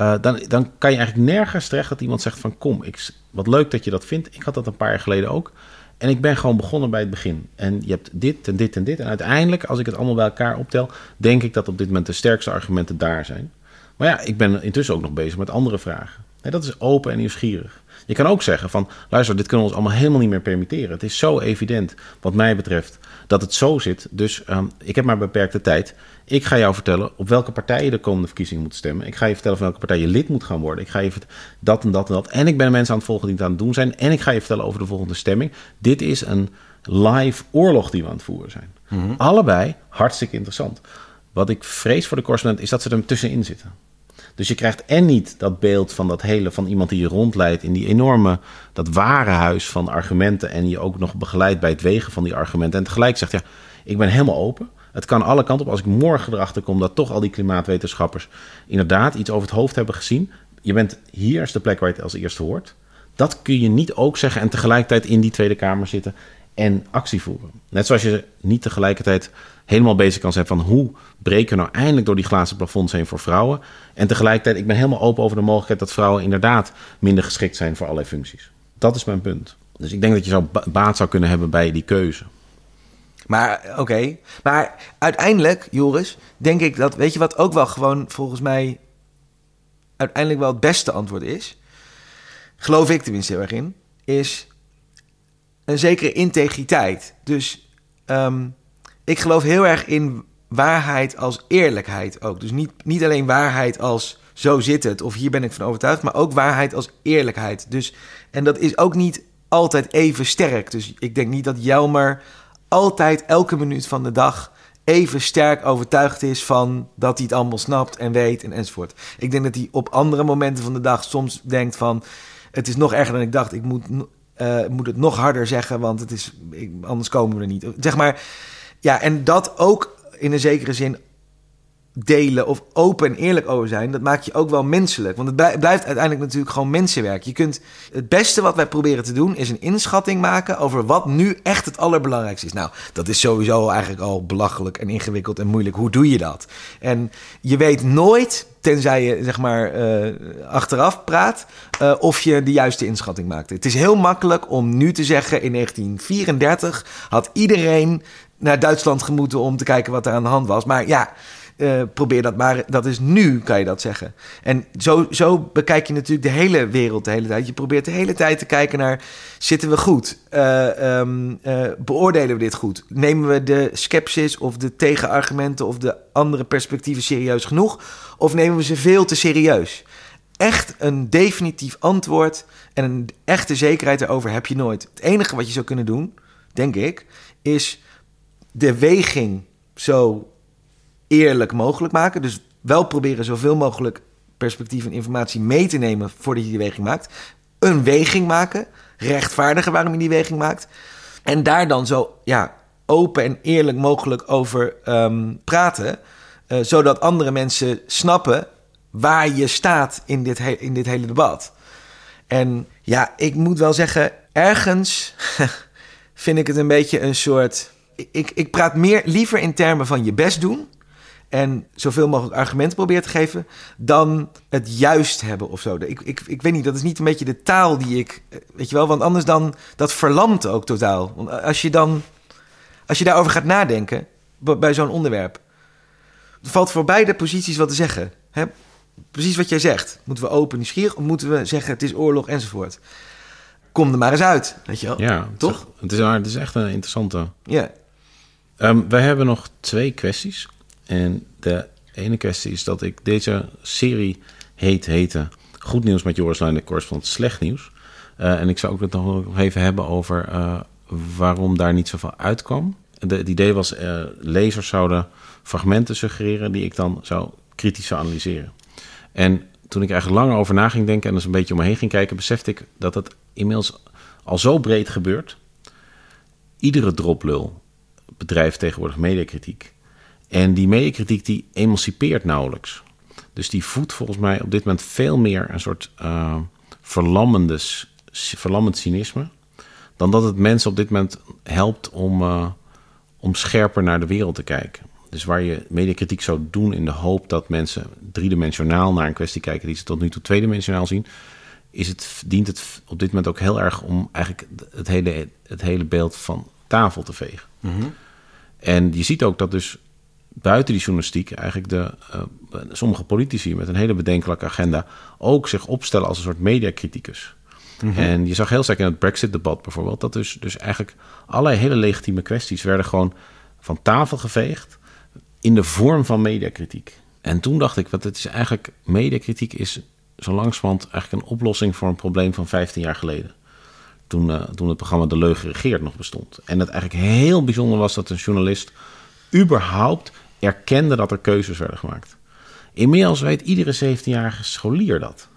Uh, dan, dan kan je eigenlijk nergens terecht dat iemand zegt van... kom, ik, wat leuk dat je dat vindt. Ik had dat een paar jaar geleden ook. En ik ben gewoon begonnen bij het begin. En je hebt dit en dit en dit. En uiteindelijk, als ik het allemaal bij elkaar optel... denk ik dat op dit moment de sterkste argumenten daar zijn. Maar ja, ik ben intussen ook nog bezig met andere vragen. Nee, dat is open en nieuwsgierig. Je kan ook zeggen van, luister, dit kunnen we ons allemaal helemaal niet meer permitteren. Het is zo evident, wat mij betreft, dat het zo zit. Dus um, ik heb maar beperkte tijd. Ik ga jou vertellen op welke partij je de komende verkiezingen moet stemmen. Ik ga je vertellen van welke partij je lid moet gaan worden. Ik ga je vertellen dat en dat en dat. En ik ben mensen aan het volgen die het aan het doen zijn. En ik ga je vertellen over de volgende stemming. Dit is een live oorlog die we aan het voeren zijn. Mm Allebei hartstikke interessant. Wat ik vrees voor de correspondent is dat ze er tussenin zitten. Dus je krijgt en niet dat beeld van dat hele van iemand die je rondleidt in die enorme, dat ware huis van argumenten. En je ook nog begeleidt bij het wegen van die argumenten. En tegelijk zegt ja, ik ben helemaal open. Het kan alle kanten op. Als ik morgen erachter kom dat toch al die klimaatwetenschappers inderdaad iets over het hoofd hebben gezien. Je bent hier is de plek waar je het als eerste hoort. Dat kun je niet ook zeggen en tegelijkertijd in die Tweede Kamer zitten en actie voeren. Net zoals je niet tegelijkertijd helemaal bezig kan zijn van hoe breken we nou eindelijk door die glazen plafonds heen voor vrouwen. En tegelijkertijd, ik ben helemaal open over de mogelijkheid dat vrouwen inderdaad minder geschikt zijn voor allerlei functies. Dat is mijn punt. Dus ik denk dat je zou baat zou kunnen hebben bij die keuze. Maar oké, maar uiteindelijk, Joris, denk ik dat, weet je wat ook wel gewoon volgens mij uiteindelijk wel het beste antwoord is? Geloof ik tenminste heel erg in, is een zekere integriteit. Dus ehm, ik geloof heel erg in waarheid als eerlijkheid ook. Dus niet, niet alleen waarheid als zo zit het of hier ben ik van overtuigd, maar ook waarheid als eerlijkheid. Dus, en dat is ook niet altijd even sterk. Dus ik denk niet dat Jelmer altijd elke minuut van de dag even sterk overtuigd is van dat hij het allemaal snapt en weet en enzovoort. Ik denk dat hij op andere momenten van de dag soms denkt van het is nog erger dan ik dacht. Ik moet, uh, moet het nog harder zeggen, want het is, anders komen we er niet. Zeg maar, ja, en dat ook in een zekere zin delen of open en eerlijk over zijn, dat maakt je ook wel menselijk. Want het blijft uiteindelijk natuurlijk gewoon mensenwerk. Je kunt het beste wat wij proberen te doen is een inschatting maken over wat nu echt het allerbelangrijkste is. Nou, dat is sowieso eigenlijk al belachelijk en ingewikkeld en moeilijk. Hoe doe je dat? En je weet nooit, tenzij je zeg maar uh, achteraf praat, uh, of je de juiste inschatting maakt. Het is heel makkelijk om nu te zeggen in 1934 had iedereen naar Duitsland gemoeten om te kijken wat er aan de hand was. Maar ja, uh, probeer dat maar. Dat is nu, kan je dat zeggen. En zo, zo bekijk je natuurlijk de hele wereld de hele tijd. Je probeert de hele tijd te kijken naar: zitten we goed? Uh, um, uh, beoordelen we dit goed? Nemen we de sceptisch of de tegenargumenten of de andere perspectieven serieus genoeg? Of nemen we ze veel te serieus? Echt een definitief antwoord en een echte zekerheid erover heb je nooit. Het enige wat je zou kunnen doen, denk ik, is de weging zo eerlijk mogelijk maken. Dus wel proberen zoveel mogelijk perspectief en informatie mee te nemen voordat je die weging maakt. Een weging maken, rechtvaardigen waarom je die weging maakt. En daar dan zo ja, open en eerlijk mogelijk over um, praten. Uh, zodat andere mensen snappen waar je staat in dit, in dit hele debat. En ja, ik moet wel zeggen, ergens vind ik het een beetje een soort. Ik, ik praat meer liever in termen van je best doen en zoveel mogelijk argumenten probeert te geven, dan het juist hebben of zo. Ik, ik, ik weet niet, dat is niet een beetje de taal die ik, eh, weet je wel, want anders dan, dat verlamt ook totaal. Want als je dan, als je daarover gaat nadenken, bij zo'n onderwerp, valt voor beide posities wat te zeggen. Hè? Precies wat jij zegt. Moeten we open, nieuwsgierig, of moeten we zeggen het is oorlog enzovoort. Kom er maar eens uit, weet je wel. Ja, toch? Het is, het is echt een interessante. Ja. Um, wij hebben nog twee kwesties. En de ene kwestie is dat ik deze serie heet heten Goed nieuws met Joris Lijn, de correspondent Slecht nieuws. Uh, en ik zou ook het nog even hebben over uh, waarom daar niet zoveel uitkwam. Het idee was, uh, lezers zouden fragmenten suggereren die ik dan zou kritisch zou analyseren. En toen ik eigenlijk langer over na ging denken en dus een beetje om me heen ging kijken, besefte ik dat het inmiddels al zo breed gebeurt. Iedere droplul bedrijft tegenwoordig mediakritiek. En die mediakritiek die emancipeert nauwelijks. Dus die voedt volgens mij op dit moment veel meer een soort uh, verlammend cynisme. Dan dat het mensen op dit moment helpt om, uh, om scherper naar de wereld te kijken. Dus waar je mediakritiek zou doen in de hoop dat mensen driedimensionaal naar een kwestie kijken die ze tot nu toe tweedimensionaal zien, is het, dient het op dit moment ook heel erg om eigenlijk het hele, het hele beeld van tafel te vegen. Mm -hmm. En je ziet ook dat dus buiten die journalistiek eigenlijk de, uh, sommige politici met een hele bedenkelijke agenda ook zich opstellen als een soort mediacriticus. En je zag heel sterk in het Brexit-debat bijvoorbeeld... dat dus, dus eigenlijk allerlei hele legitieme kwesties... werden gewoon van tafel geveegd in de vorm van mediakritiek. En toen dacht ik, wat het is eigenlijk... mediakritiek is zo langzamerhand eigenlijk een oplossing... voor een probleem van 15 jaar geleden. Toen, uh, toen het programma De Leugen Regeert nog bestond. En het eigenlijk heel bijzonder was dat een journalist... überhaupt erkende dat er keuzes werden gemaakt. Inmiddels weet iedere 17-jarige scholier dat.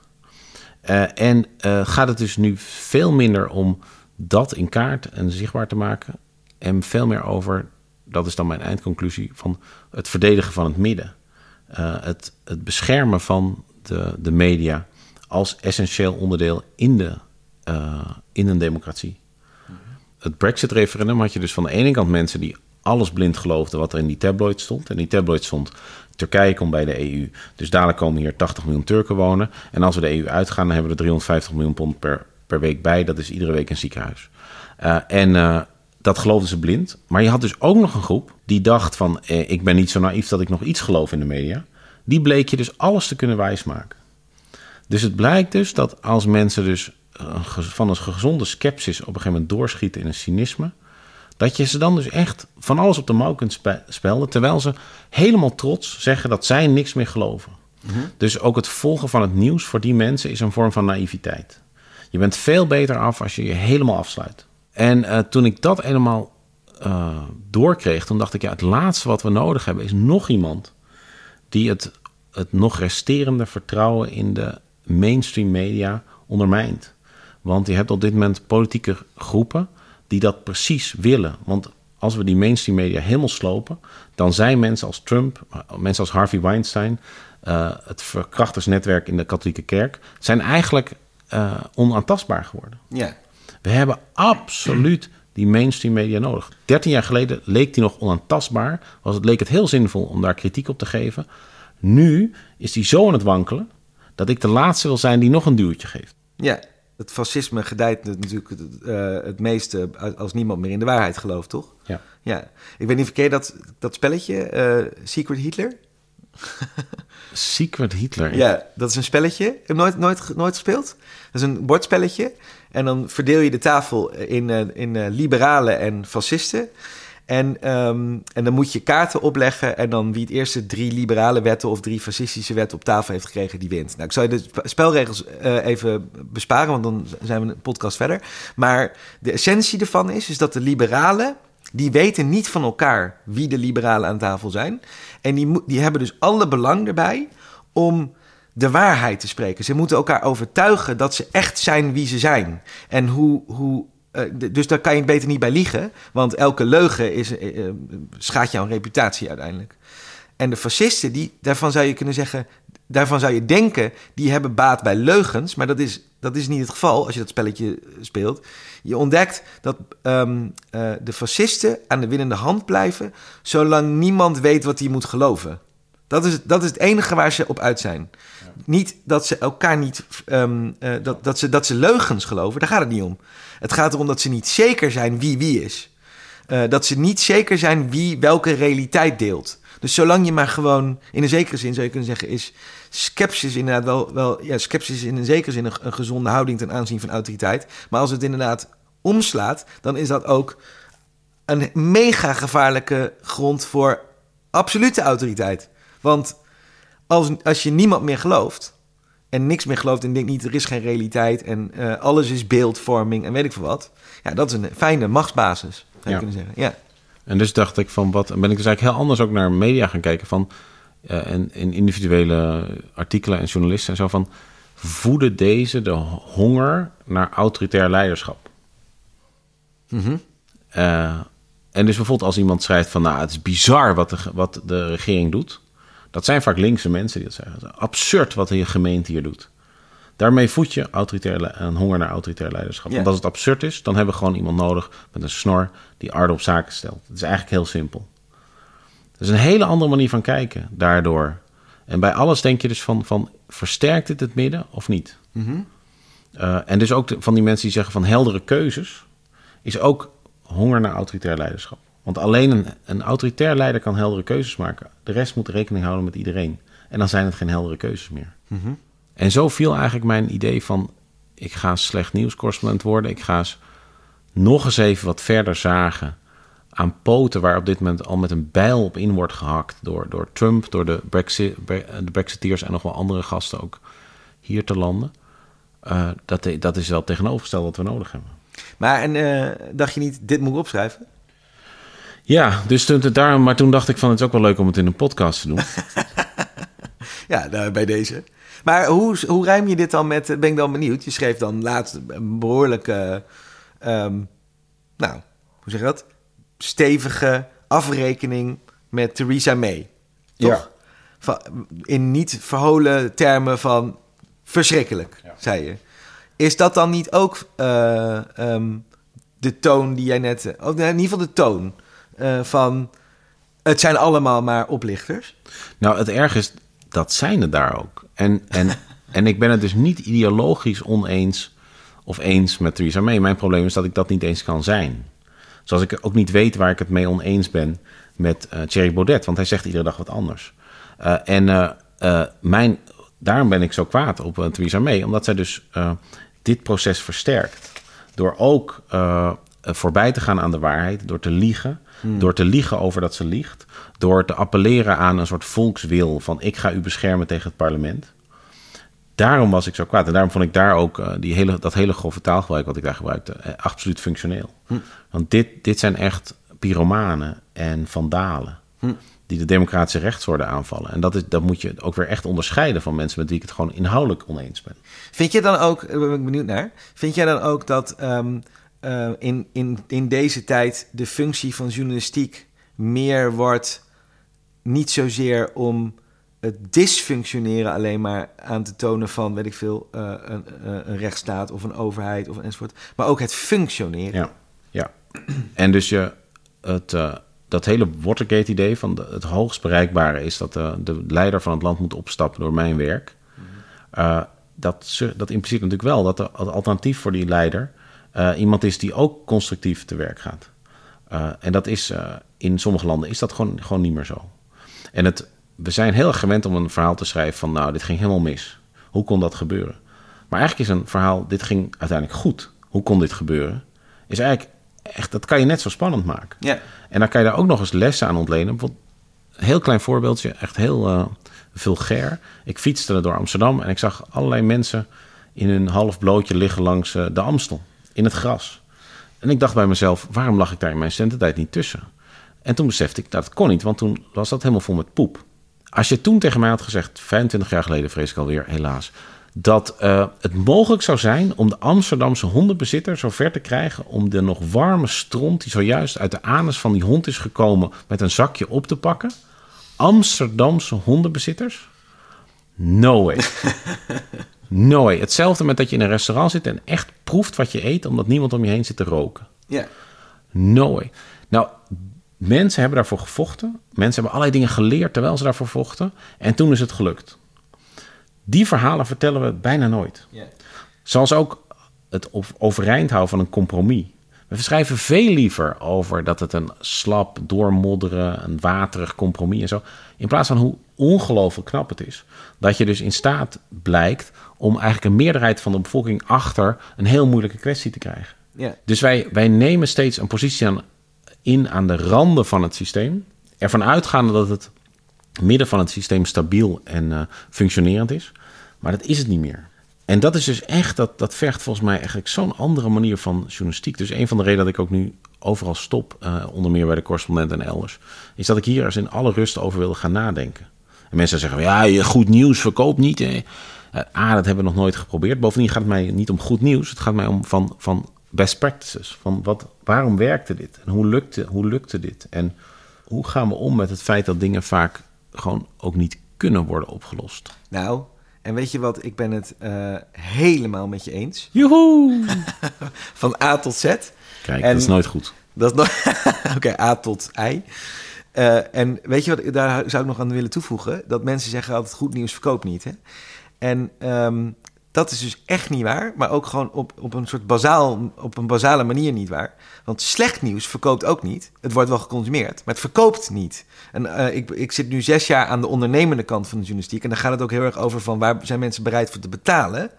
Uh, en uh, gaat het dus nu veel minder om dat in kaart en zichtbaar te maken. En veel meer over, dat is dan mijn eindconclusie, van het verdedigen van het midden. Uh, het, het beschermen van de, de media als essentieel onderdeel in, de, in een democratie. Het Brexit-referendum had je dus van de ene kant mensen die alles blind geloofden wat er in die tabloid stond. En die tabloid stond Turkije komt bij de EU. Dus dadelijk komen hier 80 miljoen Turken wonen. En als we de EU uitgaan, dan hebben we er 350 miljoen pond per, per week bij. Dat is iedere week een ziekenhuis. Uh, en uh, dat geloofden ze blind. Maar je had dus ook nog een groep die dacht van... Eh, ik ben niet zo naïef dat ik nog iets geloof in de media. Die bleek je dus alles te kunnen wijsmaken. Dus het blijkt dus dat als mensen dus van een gezonde sceptisch... op een gegeven moment doorschieten in een cynisme dat je ze dan dus echt van alles op de mouw kunt spelden. Terwijl ze helemaal trots zeggen dat zij niks meer geloven. Mm -hmm. Dus ook het volgen van het nieuws voor die mensen is een vorm van naïviteit. Je bent veel beter af als je je helemaal afsluit. En uh, toen ik dat helemaal uh, doorkreeg, toen dacht ik, ja, het laatste wat we nodig hebben is nog iemand die het, het nog resterende vertrouwen in de mainstream media ondermijnt. Want je hebt op dit moment politieke groepen die dat precies willen. Want als we die mainstream media helemaal slopen, dan zijn mensen als Trump, mensen als Harvey Weinstein, uh, het verkrachtersnetwerk in de katholieke kerk, zijn eigenlijk uh, onaantastbaar geworden. Ja. We hebben absoluut die mainstream media nodig. 13 jaar geleden leek die nog onaantastbaar, was het, leek het heel zinvol om daar kritiek op te geven. Nu is die zo aan het wankelen dat ik de laatste wil zijn die nog een duwtje geeft. Ja, het fascisme gedijt natuurlijk het, uh, het meeste als niemand meer in de waarheid gelooft, toch? Ja. ja. Ik weet niet, verkeerd dat, dat spelletje, uh, Secret Hitler? Secret Hitler? Ja, dat is een spelletje. Heb nooit, nooit, nooit gespeeld? Dat is een bordspelletje. En dan verdeel je de tafel in, uh, in liberalen en fascisten. En, um, en dan moet je kaarten opleggen. En dan wie het eerste drie liberale wetten of drie fascistische wetten op tafel heeft gekregen, die wint. Nou, ik zal je de spelregels uh, even besparen, want dan zijn we een podcast verder. Maar de essentie ervan is, is dat de liberalen. Die weten niet van elkaar wie de liberalen aan tafel zijn. En die, die hebben dus alle belang erbij om de waarheid te spreken. Ze moeten elkaar overtuigen dat ze echt zijn wie ze zijn. En hoe, hoe uh, dus daar kan je beter niet bij liegen, want elke leugen is, uh, uh, schaadt jouw reputatie uiteindelijk. En de fascisten, die, daarvan zou je kunnen zeggen, daarvan zou je denken, die hebben baat bij leugens, maar dat is, dat is niet het geval als je dat spelletje speelt. Je ontdekt dat um, de fascisten aan de winnende hand blijven, zolang niemand weet wat hij moet geloven. Dat is, dat is het enige waar ze op uit zijn. Niet dat ze elkaar niet. Um, uh, dat, dat, ze, dat ze leugens geloven, daar gaat het niet om. Het gaat erom dat ze niet zeker zijn wie wie is. Uh, dat ze niet zeker zijn wie welke realiteit deelt. Dus zolang je maar gewoon, in een zekere zin zou je kunnen zeggen, is skepsis inderdaad wel, wel ja, skepsis in een zekere zin een gezonde houding ten aanzien van autoriteit. Maar als het inderdaad omslaat, dan is dat ook een mega gevaarlijke grond voor absolute autoriteit. Want als, als je niemand meer gelooft en niks meer gelooft en denkt niet, er is geen realiteit en uh, alles is beeldvorming en weet ik veel wat. Ja, dat is een fijne machtsbasis, zou je Ja. kunnen zeggen. Ja. En dus dacht ik van wat, ben ik dus eigenlijk heel anders ook naar media gaan kijken van uh, en, en individuele artikelen en journalisten en zo van voeden deze de honger naar autoritair leiderschap. Mhm. Uh, en dus bijvoorbeeld als iemand schrijft van nou het is bizar wat de, wat de regering doet. Dat zijn vaak linkse mensen die dat zeggen. Absurd wat de gemeente hier doet. Daarmee voed je autoritair, een honger naar autoritair leiderschap. Want als het absurd is, dan hebben we gewoon iemand nodig met een snor die orde op zaken stelt. Het is eigenlijk heel simpel. Het is een hele andere manier van kijken daardoor. En bij alles denk je dus van, van versterkt dit het midden of niet? Mhm. Uh, en dus ook de, van die mensen die zeggen van heldere keuzes, is ook honger naar autoritair leiderschap. Want alleen een, een autoritair leider kan heldere keuzes maken. De rest moet rekening houden met iedereen. En dan zijn het geen heldere keuzes meer. Mhm. En zo viel eigenlijk mijn idee van ik ga slecht nieuwscorrespondent worden. Ik ga eens nog eens even wat verder zagen aan poten waar op dit moment al met een bijl op in wordt gehakt door, door Trump, door de, Brexit, de Brexiteers en nog wel andere gasten ook hier te landen. Uh, dat, dat is wel tegenovergesteld wat we nodig hebben. Maar en uh, dacht je niet, dit moet ik opschrijven? Ja, dus toen, daarom, maar toen dacht ik van het is ook wel leuk om het in een podcast te doen. ja, nou, bij deze. Maar hoe, hoe rijm je dit dan met, ben ik dan benieuwd. Je schreef dan laatst een behoorlijke, um, nou, hoe zeg je dat? Stevige afrekening met Theresa May. Toch? Ja. in niet verholen termen van verschrikkelijk, zei je. Is dat dan niet ook uh, um, de toon die jij net... Of in ieder geval de toon uh, van... Het zijn allemaal maar oplichters? Nou, het erg is, dat zijn er daar ook. En, en, en ik ben het dus niet ideologisch oneens of eens met Theresa May. Mijn probleem is dat ik dat niet eens kan zijn. Zoals ik ook niet weet waar ik het mee oneens ben met uh, Thierry Baudet. Want hij zegt iedere dag wat anders. Uh, en mijn, daarom ben ik zo kwaad op Theresa May. Omdat zij dus dit proces versterkt. Door ook voorbij te gaan aan de waarheid. Door te liegen. Hmm. Door te liegen over dat ze liegt. Door te appelleren aan een soort volkswil van ik ga u beschermen tegen het parlement. Daarom was ik zo kwaad. En daarom vond ik daar ook uh, die hele, dat hele grove taalgebruik wat ik daar gebruikte eh, absoluut functioneel. Hmm. Want dit, dit zijn echt pyromanen en vandalen. Hmm. Die de democratische rechtsorde aanvallen. En dat, is, dat moet je ook weer echt onderscheiden van mensen met wie ik het gewoon inhoudelijk oneens ben. Vind je dan ook, daar ben ik benieuwd naar. Vind jij dan ook dat um, uh, in, in, in deze tijd de functie van journalistiek meer wordt niet zozeer om het dysfunctioneren alleen maar aan te tonen van, weet ik veel, uh, een, uh, een, rechtsstaat of een overheid of enzovoort, maar ook het functioneren. Ja, ja. En dus je, het, uh, dat hele Watergate-idee van de, het hoogst bereikbare is dat de leider van het land moet opstappen door mijn werk. Mm dat, dat impliceert natuurlijk wel dat er het alternatief voor die leider iemand is die ook constructief te werk gaat. en dat is in sommige landen is dat gewoon, gewoon niet meer zo. En het, we zijn heel erg gewend om een verhaal te schrijven van... nou, dit ging helemaal mis. Hoe kon dat gebeuren? Maar eigenlijk is een verhaal, dit ging uiteindelijk goed. Hoe kon dit gebeuren? Is eigenlijk echt, dat kan je net zo spannend maken. Ja. En dan kan je daar ook nog eens lessen aan ontlenen. Bijvoorbeeld, een heel klein voorbeeldje, echt heel uh, vulgair. Ik fietste door Amsterdam en ik zag allerlei mensen... in hun half blootje liggen langs uh, de Amstel, in het gras. En ik dacht bij mezelf, waarom lag ik daar in mijn studententijd niet tussen? En toen besefte ik dat het kon niet, want toen was dat helemaal vol met poep. Als je toen tegen mij had gezegd, 25 jaar geleden vrees ik alweer, helaas, dat uh, het mogelijk zou zijn om de Amsterdamse hondenbezitter zover te krijgen om de nog warme stront die zojuist uit de anus van die hond is gekomen met een zakje op te pakken. Amsterdamse hondenbezitters? No way. No way. Hetzelfde met dat je in een restaurant zit en echt proeft wat je eet omdat niemand om je heen zit te roken. Ja. No way. Nou, Mensen hebben daarvoor gevochten. Mensen hebben allerlei dingen geleerd terwijl ze daarvoor vochten. En toen is het gelukt. Die verhalen vertellen we bijna nooit. Yeah. Zoals ook het overeind houden van een compromis. We schrijven veel liever over dat het een slap, doormodderen, een waterig compromis en zo. In plaats van hoe ongelooflijk knap het is. Dat je dus in staat blijkt om eigenlijk een meerderheid van de bevolking achter een heel moeilijke kwestie te krijgen. Yeah. Dus wij, wij nemen steeds een positie aan in aan de randen van het systeem. Ervan uitgaande dat het midden van het systeem stabiel en uh, functionerend is. Maar dat is het niet meer. En dat is dus echt, dat, dat vergt volgens mij eigenlijk zo'n andere manier van journalistiek. Dus een van de redenen dat ik ook nu overal stop, uh, onder meer bij de correspondent en elders, is dat ik hier eens in alle rust over wilde gaan nadenken. En mensen zeggen, ja, goed nieuws verkoopt niet. Hè. Uh, A, dat hebben we nog nooit geprobeerd. Bovendien gaat het mij niet om goed nieuws. Het gaat mij om van, van best practices. Van wat, waarom werkte dit? En hoe lukte, hoe lukte dit? En hoe gaan we om met het feit dat dingen vaak gewoon ook niet kunnen worden opgelost? Nou, en weet je wat? Ik ben het uh, helemaal met je eens. Joehoe! Van A tot Z. Kijk, en dat is nooit goed. Dat is nooit... Oké, A tot I. Uh, en weet je wat, daar zou ik nog aan willen toevoegen? Dat mensen zeggen altijd goed nieuws verkoopt niet. Hè? En um, dat is dus echt niet waar, maar ook gewoon op, op een soort bazaal, op een basale manier niet waar. Want slecht nieuws verkoopt ook niet. Het wordt wel geconsumeerd, maar het verkoopt niet. En uh, ik, ik zit nu zes jaar aan de ondernemende kant van de journalistiek. En dan gaat het ook heel erg over van waar zijn mensen bereid voor te betalen.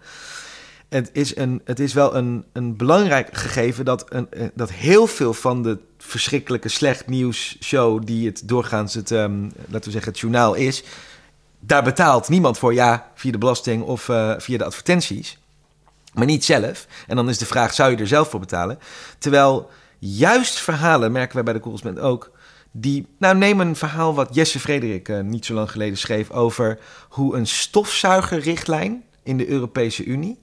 het is, een, het is wel een, een belangrijk gegeven dat, een, eh, dat heel veel van de verschrikkelijke slecht nieuws show die het doorgaans het, ehm, laten we zeggen, het journaal is, daar betaalt niemand voor, ja, via de belasting of eh, via de advertenties, maar niet zelf. En dan is de vraag, zou je er zelf voor betalen? Terwijl juist verhalen, merken wij bij de correspondent ook, die, nou neem een verhaal wat Jesse Frederik uh, niet zo lang geleden schreef over hoe een stofzuigerrichtlijn in de Europese Unie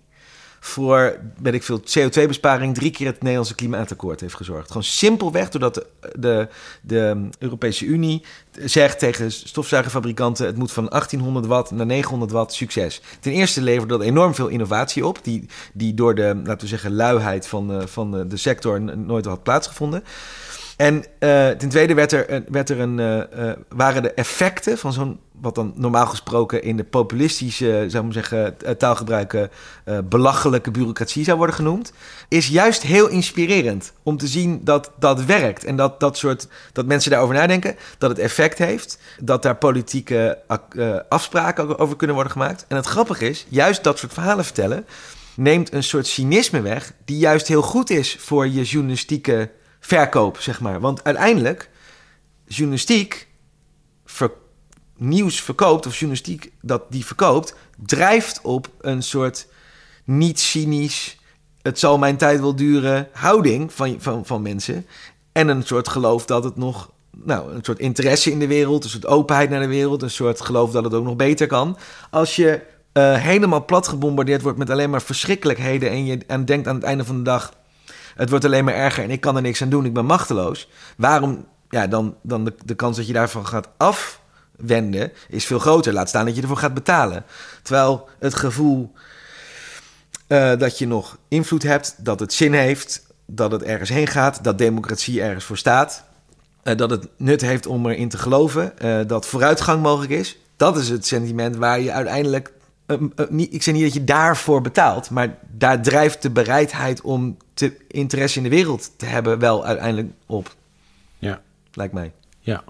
voor, weet ik veel, CO2-besparing drie keer het Nederlandse klimaatakkoord heeft gezorgd. Gewoon simpelweg doordat de, de, de Europese Unie zegt tegen stofzuigerfabrikanten... het moet van 1800 watt naar 900 watt, succes. Ten eerste leverde dat enorm veel innovatie op... die, die door de, laten we zeggen, luiheid van, van de sector nooit had plaatsgevonden... En uh, ten tweede werd er, werd er een, uh, waren de effecten van zo'n, wat dan normaal gesproken in de populistische, zou ik zeggen, taalgebruiken, belachelijke bureaucratie zou worden genoemd, is juist heel inspirerend om te zien dat dat werkt. En dat, dat, soort, dat mensen daarover nadenken, dat het effect heeft, dat daar politieke afspraken over kunnen worden gemaakt. En het grappige is, juist dat soort verhalen vertellen, neemt een soort cynisme weg, die juist heel goed is voor je journalistieke verkoop, zeg maar. Want uiteindelijk, journalistiek, nieuws verkoopt, of journalistiek dat die verkoopt, drijft op een soort niet cynisch, het zal mijn tijd wel duren houding van, van, van mensen. En een soort geloof dat het nog, nou, een soort interesse in de wereld, een soort openheid naar de wereld, een soort geloof dat het ook nog beter kan. Als je uh, helemaal plat gebombardeerd wordt met alleen maar verschrikkelijkheden en je en denkt aan het einde van de dag het wordt alleen maar erger en ik kan er niks aan doen, ik ben machteloos. Waarom, ja, dan, dan de, de kans dat je daarvan gaat afwenden is veel groter. Laat staan dat je ervoor gaat betalen. Terwijl het gevoel uh, dat je nog invloed hebt, dat het zin heeft, dat het ergens heen gaat, dat democratie ergens voor staat, uh, dat het nut heeft om erin te geloven, uh, dat vooruitgang mogelijk is. Dat is het sentiment waar je uiteindelijk ik zeg niet dat je daarvoor betaalt, maar daar drijft de bereidheid om te, interesse in de wereld te hebben wel uiteindelijk op. Ja. Lijkt mij. Ja.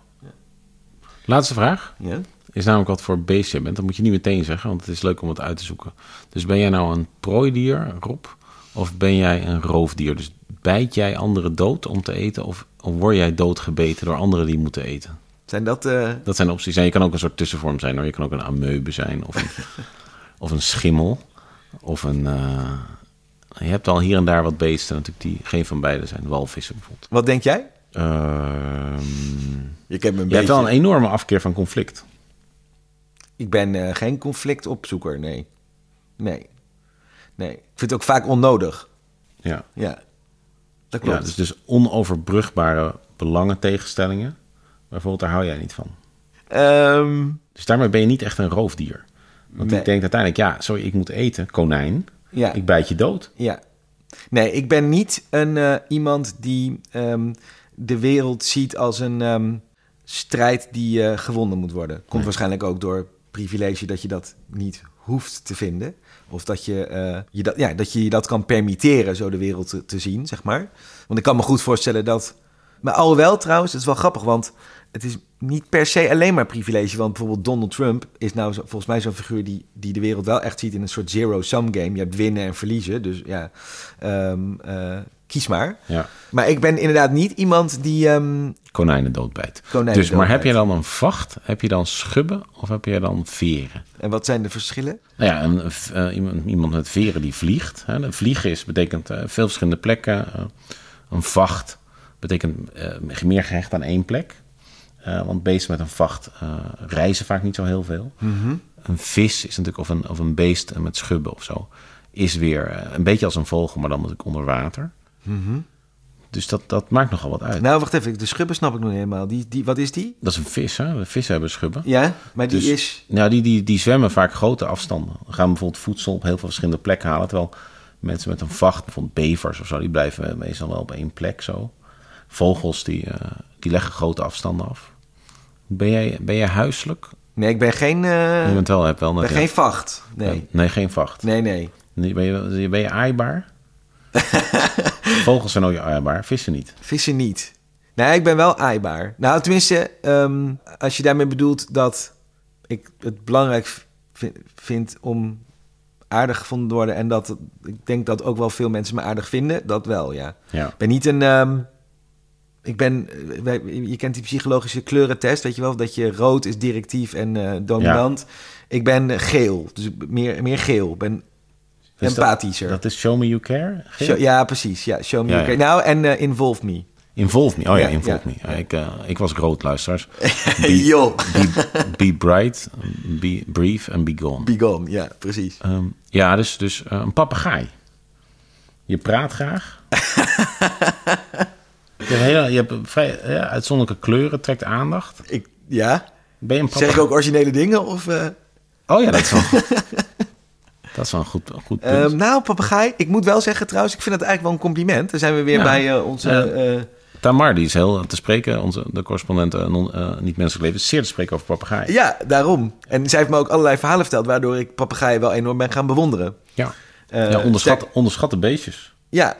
Laatste vraag. Ja. Is namelijk wat voor beest je bent. Dat moet je niet meteen zeggen, want het is leuk om het uit te zoeken. Dus ben jij nou een prooidier, Rob? Of ben jij een roofdier? Dus bijt jij anderen dood om te eten? Of, of word jij doodgebeten door anderen die moeten eten? Zijn dat... Uh... Dat zijn opties. En je kan ook een soort tussenvorm zijn. Hoor. Je kan ook een amoebe zijn. Of een, of een schimmel. Of een... Uh... Je hebt al hier en daar wat beesten natuurlijk die geen van beide zijn. Walvissen bijvoorbeeld. Wat denk jij? Uh, je kent me een je hebt wel een enorme afkeer van conflict. Ik ben uh, geen conflictopzoeker, nee. Nee. Nee. Ik vind het ook vaak onnodig. Ja. Ja. Dat klopt. Ja, dus, dus onoverbrugbare belangentegenstellingen. Bijvoorbeeld, daar hou jij niet van. Um, dus daarmee ben je niet echt een roofdier. Want Nee. ik denk uiteindelijk, ja, sorry, ik moet eten, konijn. ja. Ik bijt je dood. Ja. Nee, ik ben niet een, eh, iemand die ehm, de wereld ziet als een ehm, strijd die eh, gewonnen moet worden. Komt Nee. waarschijnlijk ook door privilege dat je dat niet hoeft te vinden. Of dat je, eh, je, dat, ja, dat je je dat kan permitteren, zo de wereld te, te zien, zeg maar. Want ik kan me goed voorstellen dat... Maar alhoewel trouwens, het is wel grappig, want het is niet per se alleen maar privilege. Want bijvoorbeeld Donald Trump is nou zo, volgens mij zo'n figuur die, die de wereld wel echt ziet in een soort zero-sum game. Je hebt winnen en verliezen, dus ja, ehm, eh, kies maar. Ja, Maar ik ben inderdaad niet iemand die ehm konijnen doodbijt. konijnen Dus, maar heb je dan een vacht? Heb je dan schubben? Of heb je dan veren? En wat zijn de verschillen? Nou ja, een, eh, iemand, iemand met veren die vliegt. Hè. Vliegen is, betekent eh, veel verschillende plekken. Een vacht betekent meer gehecht aan één plek. Eh, want beesten met een vacht eh, reizen vaak niet zo heel veel. Een vis is natuurlijk, of een, of een beest met schubben of zo, is weer eh, een beetje als een vogel, maar dan natuurlijk onder water. Dus dat, dat maakt nogal wat uit. Nou, wacht even, de schubben snap ik nog niet helemaal. Die, die, wat is die? Dat is een vis, hè? Vissen hebben schubben. Ja, maar die Dus- is... Nou, die, die, die zwemmen vaak grote afstanden. Gaan bijvoorbeeld voedsel op heel veel verschillende plekken halen. Terwijl mensen met een vacht, bijvoorbeeld bevers of zo, die blijven meestal wel op één plek zo. Vogels, die, die leggen grote afstanden af. Ben jij, ben jij huiselijk? Nee, ik ben geen, eh, je bent wel, hebt wel ben geen vacht. Nee, nee, geen vacht. nee, nee. Ben, je, ben je aaibaar? Vogels zijn ook aaibaar, vissen niet. Vissen niet. Nee, ik ben wel aaibaar. Nou, tenminste, ehm, als je daarmee bedoelt dat ik het belangrijk vind om aardig gevonden worden. En dat ik denk dat ook wel veel mensen me aardig vinden. Dat wel, ja. Ja. Ik ben niet een. ehm, ik ben. eh, wij- Je kent die psychologische kleurentest, weet je wel? Dat je rood is directief en eh, dominant. Ik ben geel, dus meer, meer geel. Ik ben Dus empathischer. Dat is Show Me You Care? Show- ja, precies. Ja, show me. Ja, ja. care. Nou, en eh, involve me. Involve Me. Oh ja, Involve. Me. Ik, ik was groot, luisteraars. Be, be, be bright, be brief and be gone. Be gone, ja, precies. Ehm, ja, dus, dus een papegaai. Je praat graag. je hebt, je hebt vrij ja, uitzonderlijke kleuren, trekt aandacht. Ik, ja. Ben je een Zeg ik ook originele dingen? Of, eh, Oh ja, dat is wel, dat is wel een goed, een goed punt. Ehm, nou, papegaai. Ik moet wel zeggen trouwens, ik vind het eigenlijk wel een compliment. Dan zijn we weer Ja. bij eh, onze... Eh, Tamar, die is heel te spreken, onze, de correspondent non- niet-menselijk leven, is zeer te spreken over papegaai. ja, daarom. En zij heeft me ook allerlei verhalen verteld... waardoor ik papegaaien wel enorm ben gaan bewonderen. Ja, ja onderschat, sterk- onderschatte beestjes. Ja,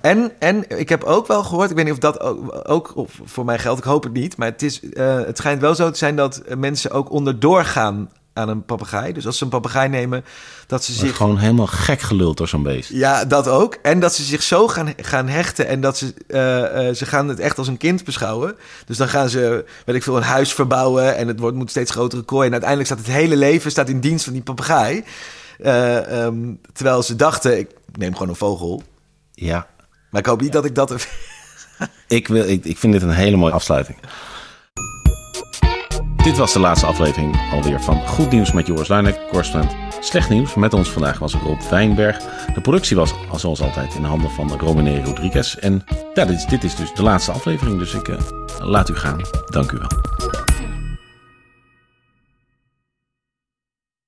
en, en ik heb ook wel gehoord, ik weet niet of dat ook, voor mij geldt, ik hoop het niet, maar het, is, eh, het schijnt wel zo te zijn dat mensen ook onderdoor gaan aan een papegaai. Dus als ze een papegaai nemen, dat ze zich. gewoon helemaal gek geluld door zo'n beest. Ja, dat ook. En dat ze zich zo gaan, gaan hechten en dat ze, eh, eh, ze gaan het echt als een kind beschouwen. Dus dan gaan ze, weet ik veel, een huis verbouwen en het wordt, moet steeds grotere kooi. En uiteindelijk staat het hele leven staat in dienst van die papegaai. Eh, ehm, terwijl ze dachten, ik neem gewoon een vogel. Ja, Maar ik hoop niet dat ik dat... ik, wil, ik, ik vind dit een hele mooie afsluiting. Dit was de laatste aflevering alweer van Goed Nieuws met Joris Luijnek, correspondent. Slecht nieuws, met ons vandaag was Rob Wijnberg. De productie was zoals altijd in de handen van Romane Rodriguez. En ja, dit, is- dit is dus de laatste aflevering, dus ik eh, laat u gaan. Dank u wel.